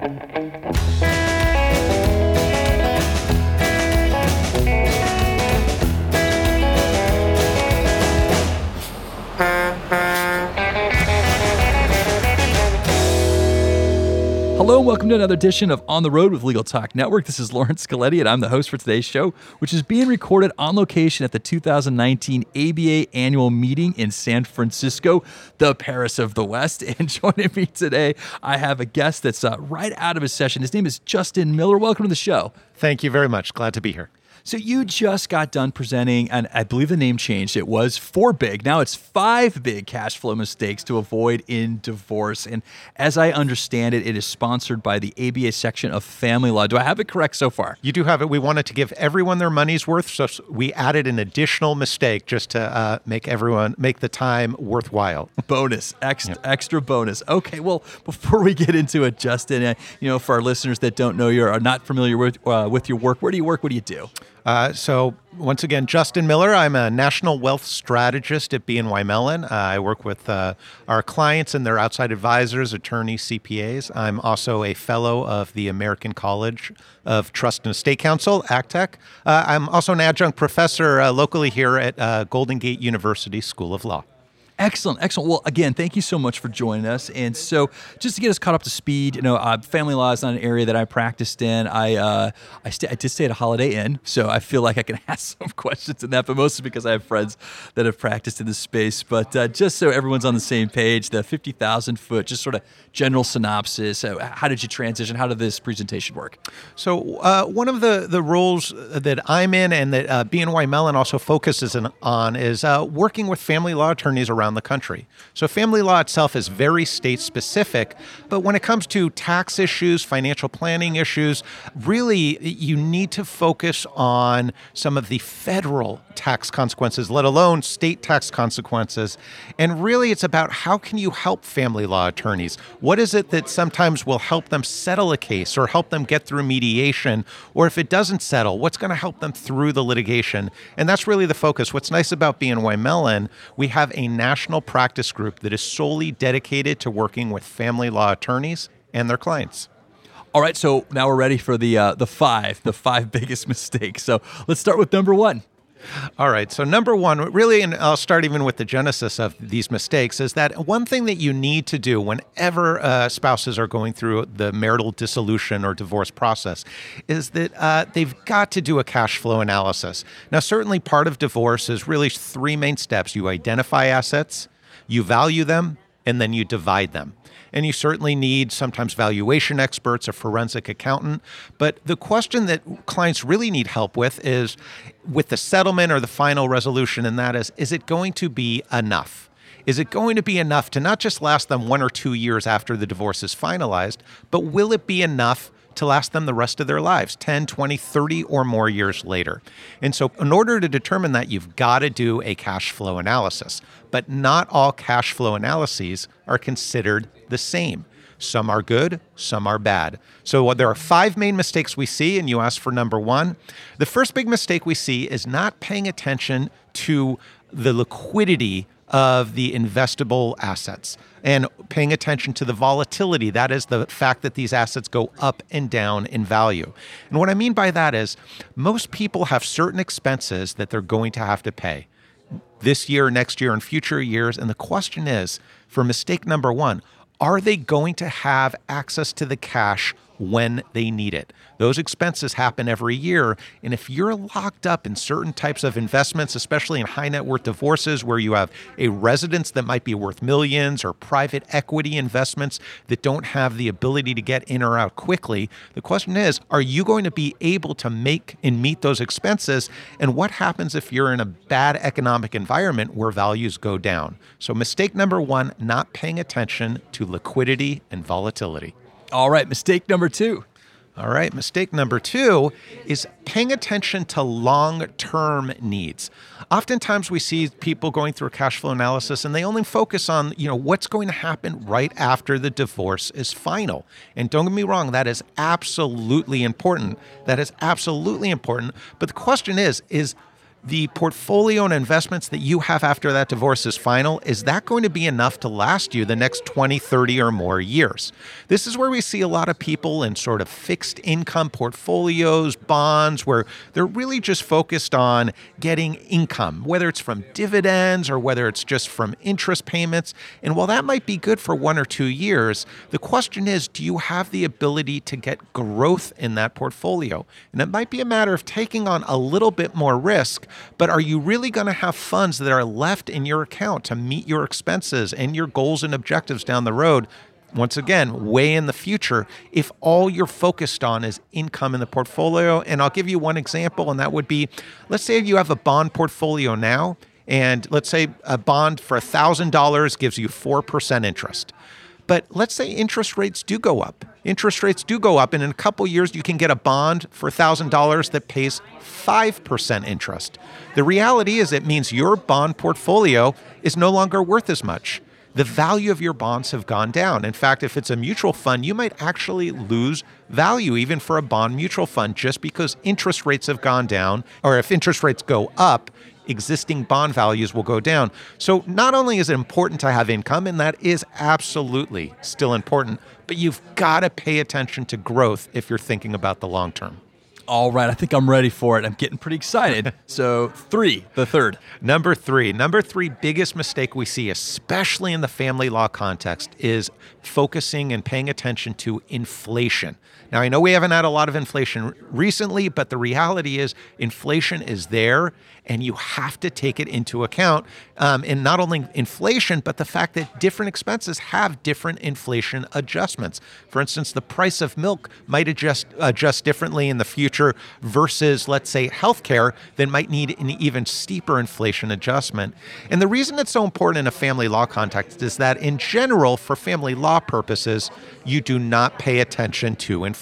Musik Hello and welcome to another edition of On the Road with Legal Talk Network. This is Lawrence Colletti and I'm the host for today's show, which is being recorded on location at the 2019 ABA annual meeting in San Francisco, the Paris of the West. And joining me today, I have a guest that's uh, right out of his session. His name is Justin Miller. Welcome to the show. Thank you very much. Glad to be here. So you just got done presenting, and I believe the name changed. It was four big. Now it's five big cash flow mistakes to avoid in divorce. And as I understand it, it is sponsored by the ABA section of Family Law. Do I have it correct so far? You do have it. We wanted to give everyone their money's worth, so we added an additional mistake just to uh, make everyone make the time worthwhile. Bonus, extra, yeah. extra bonus. Okay, well, before we get into it, Justin, uh, you know, for our listeners that don't know you or are not familiar with uh, with your work, where do you work? What do you do? Uh, so, once again, Justin Miller. I'm a national wealth strategist at BNY Mellon. Uh, I work with uh, our clients and their outside advisors, attorneys, CPAs. I'm also a fellow of the American College of Trust and Estate Counsel, ACTEC. Uh, I'm also an adjunct professor uh, locally here at uh, Golden Gate University School of Law. Excellent, excellent. Well, again, thank you so much for joining us. And so, just to get us caught up to speed, you know, uh, family law is not an area that I practiced in. I uh, I, st- I did stay at a Holiday Inn, so I feel like I can ask some questions in that, but mostly because I have friends that have practiced in this space. But uh, just so everyone's on the same page, the fifty thousand foot, just sort of general synopsis. Uh, how did you transition? How did this presentation work? So, uh, one of the the roles that I'm in and that uh, BNY Mellon also focuses on is working with family law attorneys around around the country. So, family law itself is very state specific, but when it comes to tax issues, financial planning issues, really you need to focus on some of the federal tax consequences, let alone state tax consequences. And really, it's about how can you help family law attorneys? What is it that sometimes will help them settle a case or help them get through mediation? Or if it doesn't settle, what's going to help them through the litigation? And that's really the focus. What's nice about BNY Mellon, we have a national national practice group that is solely dedicated to working with family law attorneys and their clients. All right, so now we're ready for the uh, the five, the five biggest mistakes. So let's start with number one. All right. So, number one, really, and I'll start even with the genesis of these mistakes, is that one thing that you need to do whenever uh, spouses are going through the marital dissolution or divorce process is that uh, they've got to do a cash flow analysis. Now, certainly part of divorce is really three main steps you identify assets, you value them, and then you divide them. And you certainly need sometimes valuation experts, a forensic accountant. But the question that clients really need help with is with the settlement or the final resolution, and that is is it going to be enough? Is it going to be enough to not just last them one or two years after the divorce is finalized, but will it be enough to last them the rest of their lives 10, 20, 30, or more years later? And so, in order to determine that, you've got to do a cash flow analysis. But not all cash flow analyses are considered the same. Some are good, some are bad. So there are five main mistakes we see, and you asked for number one. The first big mistake we see is not paying attention to the liquidity of the investable assets and paying attention to the volatility. That is the fact that these assets go up and down in value. And what I mean by that is most people have certain expenses that they're going to have to pay this year, next year, and future years. And the question is for mistake number one, are they going to have access to the cash when they need it. Those expenses happen every year. And if you're locked up in certain types of investments, especially in high net worth divorces where you have a residence that might be worth millions or private equity investments that don't have the ability to get in or out quickly, the question is are you going to be able to make and meet those expenses? And what happens if you're in a bad economic environment where values go down? So, mistake number one, not paying attention to liquidity and volatility. All right, mistake number two. All right, mistake number two is paying attention to long term needs. Oftentimes we see people going through a cash flow analysis and they only focus on, you know, what's going to happen right after the divorce is final. And don't get me wrong, that is absolutely important. That is absolutely important. But the question is, is the portfolio and investments that you have after that divorce is final, is that going to be enough to last you the next 20, 30 or more years? This is where we see a lot of people in sort of fixed income portfolios, bonds, where they're really just focused on getting income, whether it's from dividends or whether it's just from interest payments. And while that might be good for one or two years, the question is do you have the ability to get growth in that portfolio? And it might be a matter of taking on a little bit more risk but are you really going to have funds that are left in your account to meet your expenses and your goals and objectives down the road? Once again, way in the future, if all you're focused on is income in the portfolio. And I'll give you one example, and that would be let's say you have a bond portfolio now, and let's say a bond for $1,000 gives you 4% interest. But let's say interest rates do go up. Interest rates do go up, and in a couple years, you can get a bond for $1,000 that pays 5% interest. The reality is, it means your bond portfolio is no longer worth as much. The value of your bonds have gone down. In fact, if it's a mutual fund, you might actually lose value even for a bond mutual fund just because interest rates have gone down, or if interest rates go up, existing bond values will go down. So not only is it important to have income, and that is absolutely still important, but you've got to pay attention to growth if you're thinking about the long term. All right, I think I'm ready for it. I'm getting pretty excited. so, three, the third. Number three, number three biggest mistake we see, especially in the family law context, is focusing and paying attention to inflation. Now, I know we haven't had a lot of inflation recently, but the reality is inflation is there and you have to take it into account. Um, and not only inflation, but the fact that different expenses have different inflation adjustments. For instance, the price of milk might adjust adjust differently in the future versus, let's say, healthcare that might need an even steeper inflation adjustment. And the reason it's so important in a family law context is that, in general, for family law purposes, you do not pay attention to inflation.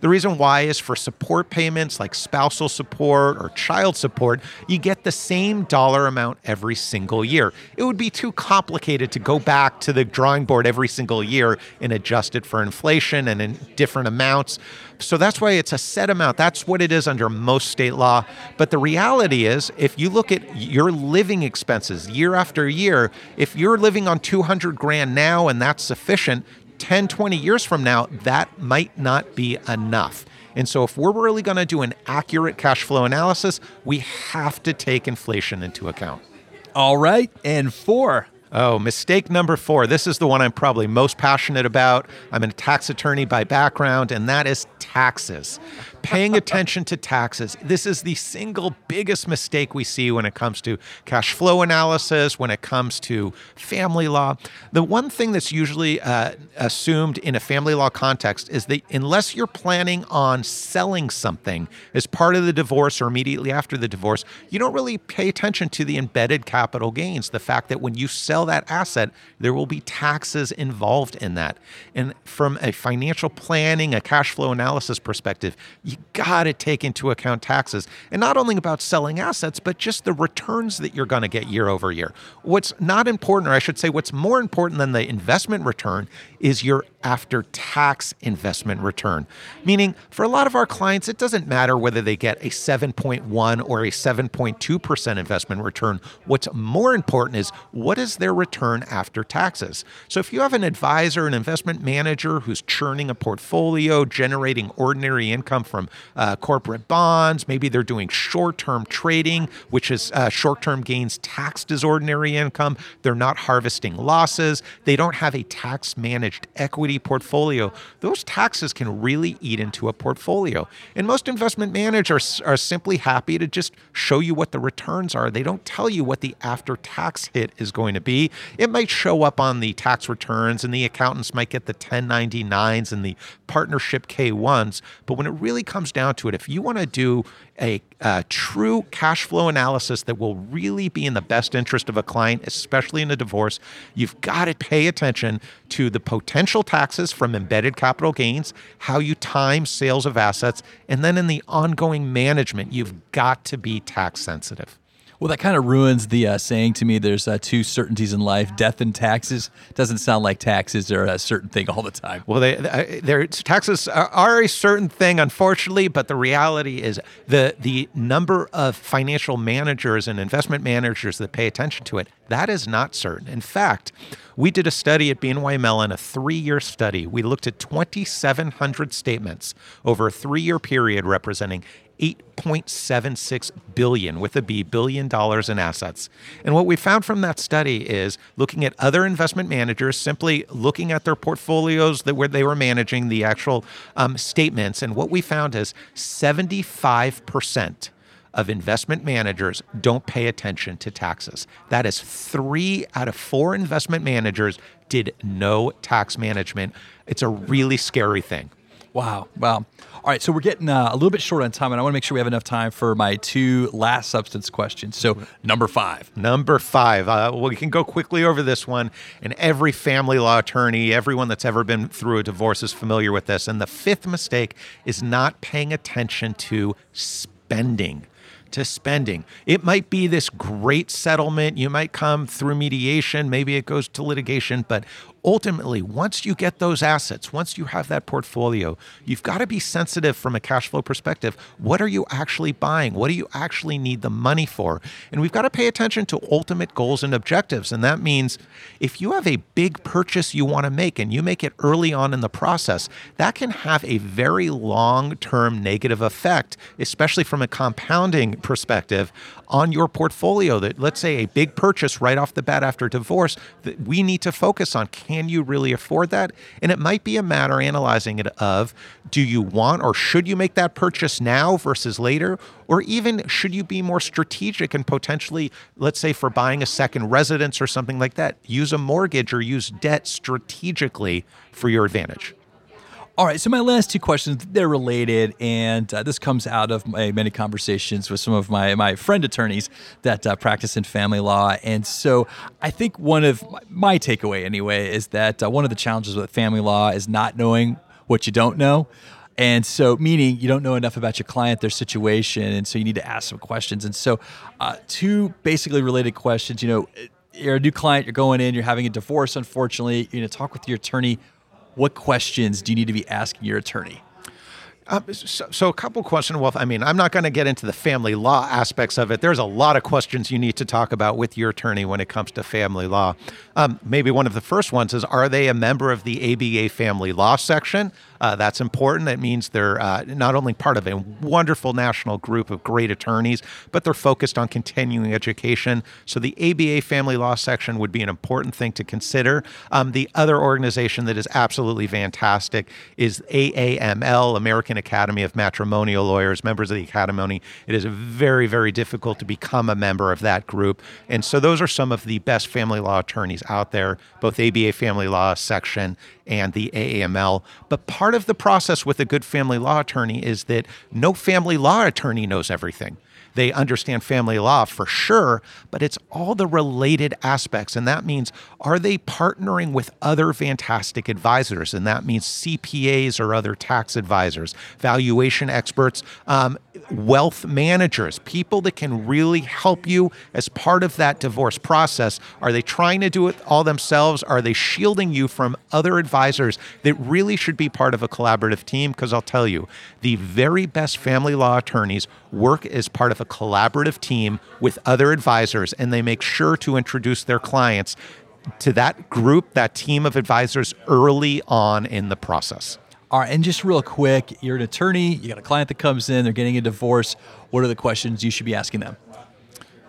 The reason why is for support payments like spousal support or child support, you get the same dollar amount every single year. It would be too complicated to go back to the drawing board every single year and adjust it for inflation and in different amounts. So that's why it's a set amount. That's what it is under most state law. But the reality is, if you look at your living expenses year after year, if you're living on 200 grand now and that's sufficient, 10, 20 years from now, that might not be enough. And so, if we're really going to do an accurate cash flow analysis, we have to take inflation into account. All right. And four, Oh, mistake number four. This is the one I'm probably most passionate about. I'm a tax attorney by background, and that is taxes. Paying attention to taxes. This is the single biggest mistake we see when it comes to cash flow analysis, when it comes to family law. The one thing that's usually uh, assumed in a family law context is that unless you're planning on selling something as part of the divorce or immediately after the divorce, you don't really pay attention to the embedded capital gains. The fact that when you sell that asset, there will be taxes involved in that. And from a financial planning, a cash flow analysis perspective, you got to take into account taxes. And not only about selling assets, but just the returns that you're going to get year over year. What's not important, or I should say, what's more important than the investment return is your after tax investment return. Meaning, for a lot of our clients, it doesn't matter whether they get a 7.1 or a 7.2% investment return. What's more important is what is their return after taxes? So, if you have an advisor, an investment manager who's churning a portfolio, generating ordinary income from uh, corporate bonds, maybe they're doing short term trading, which is uh, short term gains taxed as ordinary income, they're not harvesting losses, they don't have a tax managed portfolio, those taxes can really eat into a portfolio. And most investment managers are simply happy to just show you what the returns are. They don't tell you what the after tax hit is going to be. It might show up on the tax returns, and the accountants might get the 1099s and the partnership K1s. But when it really comes down to it, if you want to do a, a, true cash flow analysis that will really be in the best interest of a client, especially in a divorce, you've got to pay attention to the potential taxes from embedded capital gains, how you time sales of assets, and then in the ongoing management, you've got to be tax sensitive. Well, that kind of ruins the uh, saying to me. There's uh, two certainties in life: death and taxes. Doesn't sound like taxes are a certain thing all the time. Well, they, uh, taxes are a certain thing, unfortunately, but the reality is the the number of financial managers and investment managers that pay attention to it that is not certain. In fact, we did a study at BNY Mellon, a three-year study. We looked at 2,700 statements over a three-year period, representing 8.76 billion with a B billion dollars in assets. And what we found from that study is looking at other investment managers, simply looking at their portfolios that where they were managing the actual um, statements. And what we found is 75% of investment managers don't pay attention to taxes. That is three out of four investment managers did no tax management. It's a really scary thing. Wow. Wow. All right. So we're getting uh, a little bit short on time, and I want to make sure we have enough time for my two last substance questions. So, number five. Number five. Uh, well, we can go quickly over this one. And every family law attorney, everyone that's ever been through a divorce is familiar with this. And the fifth mistake is not paying attention to spending to spending. It might be this great settlement. You might come through mediation. Maybe it goes to litigation, but ultimately, once you get those assets, once you have that portfolio, you've got to be sensitive from a cash flow perspective. What are you actually buying? What do you actually need the money for? And we've got to pay attention to ultimate goals and objectives. And that means if you have a big purchase you want to make and you make it early on in the process, that can have a very long term negative effect, especially from a compounding perspective on your portfolio. That let's say a big purchase right off the bat after divorce, that we need to focus on can you really afford that? And it might be a matter analyzing it of do you want or should you make that purchase now versus later? Or even should you be more strategic and potentially, let's say, for buying a second residence or something like that, use a mortgage or use debt strategically for your advantage? All right, so my last two questions, they're related, and uh, this comes out of my many conversations with some of my, my friend attorneys that uh, practice in family law. And so I think one of my takeaway, anyway, is that uh, one of the challenges with family law is not knowing what you don't know. And so, meaning you don't know enough about your client, their situation, and so you need to ask some questions. And so, uh, two basically related questions. You know, you're a new client, you're going in, you're having a divorce, unfortunately, you know, talk with your attorney what questions do you need to be asking your attorney? Um, so, so, a couple questions. Well, I mean, I'm not going to get into the family law aspects of it. There's a lot of questions you need to talk about with your attorney when it comes to family law. Um, maybe one of the first ones is Are they a member of the ABA family law section? Uh, that's important. That means they're uh, not only part of a wonderful national group of great attorneys, but they're focused on continuing education. So the ABA family law section would be an important thing to consider. Um, the other organization that is absolutely fantastic is AAML, American Academy of Matrimonial Lawyers, members of the Academy. It is very, very difficult to become a member of that group. And so those are some of the best family law attorneys out there, both ABA family law section and the AAML. But part of the process with a good family law attorney is that no family law attorney knows everything. They understand family law for sure, but it's all the related aspects. And that means are they partnering with other fantastic advisors? And that means CPAs or other tax advisors, valuation experts, um, wealth managers, people that can really help you as part of that divorce process. Are they trying to do it all themselves? Are they shielding you from other advisors that really should be part of a collaborative team? Because I'll tell you, the very best family law attorneys work as part of a collaborative team with other advisors, and they make sure to introduce their clients to that group, that team of advisors early on in the process. All right, and just real quick, you're an attorney, you got a client that comes in, they're getting a divorce. What are the questions you should be asking them?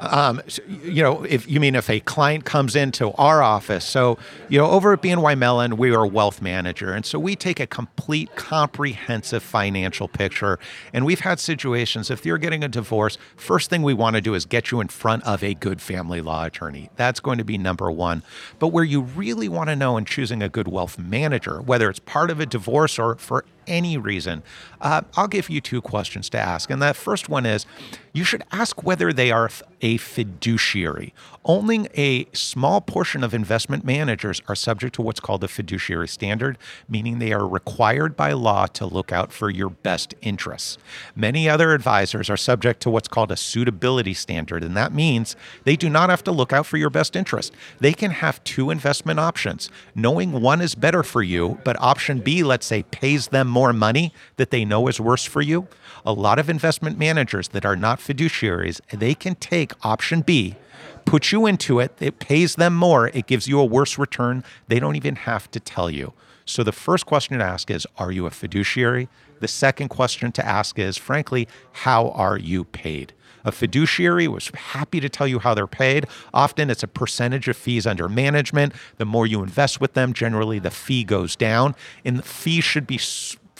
Um, you know, if you mean if a client comes into our office, so you know, over at BNY Mellon, we are a wealth manager, and so we take a complete, comprehensive financial picture. And we've had situations if you're getting a divorce, first thing we want to do is get you in front of a good family law attorney. That's going to be number one. But where you really want to know in choosing a good wealth manager, whether it's part of a divorce or for any reason, uh, I'll give you two questions to ask. And that first one is you should ask whether they are a fiduciary. Only a small portion of investment managers are subject to what's called the fiduciary standard, meaning they are required by law to look out for your best interests. Many other advisors are subject to what's called a suitability standard, and that means they do not have to look out for your best interest. They can have two investment options, knowing one is better for you, but option B, let's say, pays them more money that they know is worse for you. A lot of investment managers that are not fiduciaries, they can take option B put you into it. It pays them more. It gives you a worse return. They don't even have to tell you. So the first question to ask is Are you a fiduciary? The second question to ask is, frankly, how are you paid? A fiduciary was happy to tell you how they're paid. Often it's a percentage of fees under management. The more you invest with them, generally the fee goes down. And the fee should be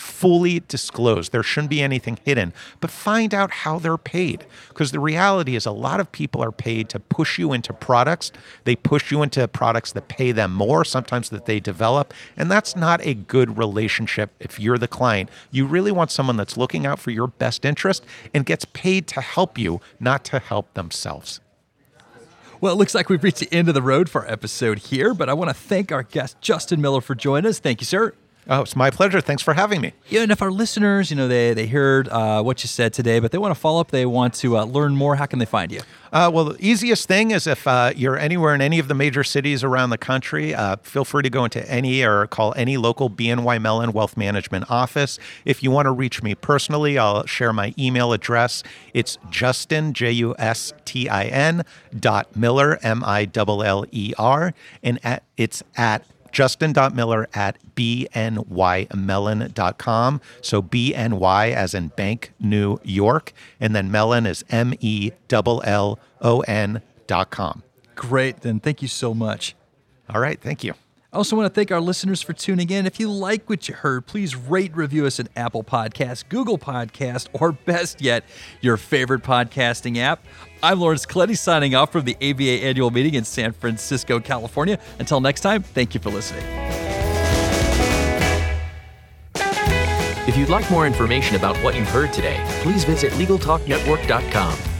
fully disclosed. There shouldn't be anything hidden, but find out how they're paid. Because the reality is, a lot of people are paid to push you into products. They push you into products that pay them more, sometimes that they develop. And that's not a good relationship if you're the client. You really want someone that's looking out for your best interest and gets paid to help you, not to help themselves. Well, it looks like we've reached the end of the road for our episode here, but I want to thank our guest, Justin Miller, for joining us. Thank you, sir. Oh, it's my pleasure. Thanks for having me. Yeah, and if our listeners, you know, they they heard uh, what you said today, but they want to follow up, they want to uh, learn more. How can they find you? Uh, well, the easiest thing is if uh, you're anywhere in any of the major cities around the country, uh, feel free to go into any or call any local BNY Mellon Wealth Management office. If you want to reach me personally, I'll share my email address. It's Justin J U S T I N dot Miller M I L L E R, and at, it's at justin.miller at bnymellon.com. So BNY as in Bank New York. And then Mellon is M E L L O N dot com. Great. Then thank you so much. All right. Thank you. I also want to thank our listeners for tuning in. If you like what you heard, please rate review us at Apple Podcast, Google Podcast, or best yet, your favorite podcasting app. I'm Lawrence Colletti signing off from the ABA annual meeting in San Francisco, California. Until next time, thank you for listening. If you'd like more information about what you've heard today, please visit LegalTalkNetwork.com.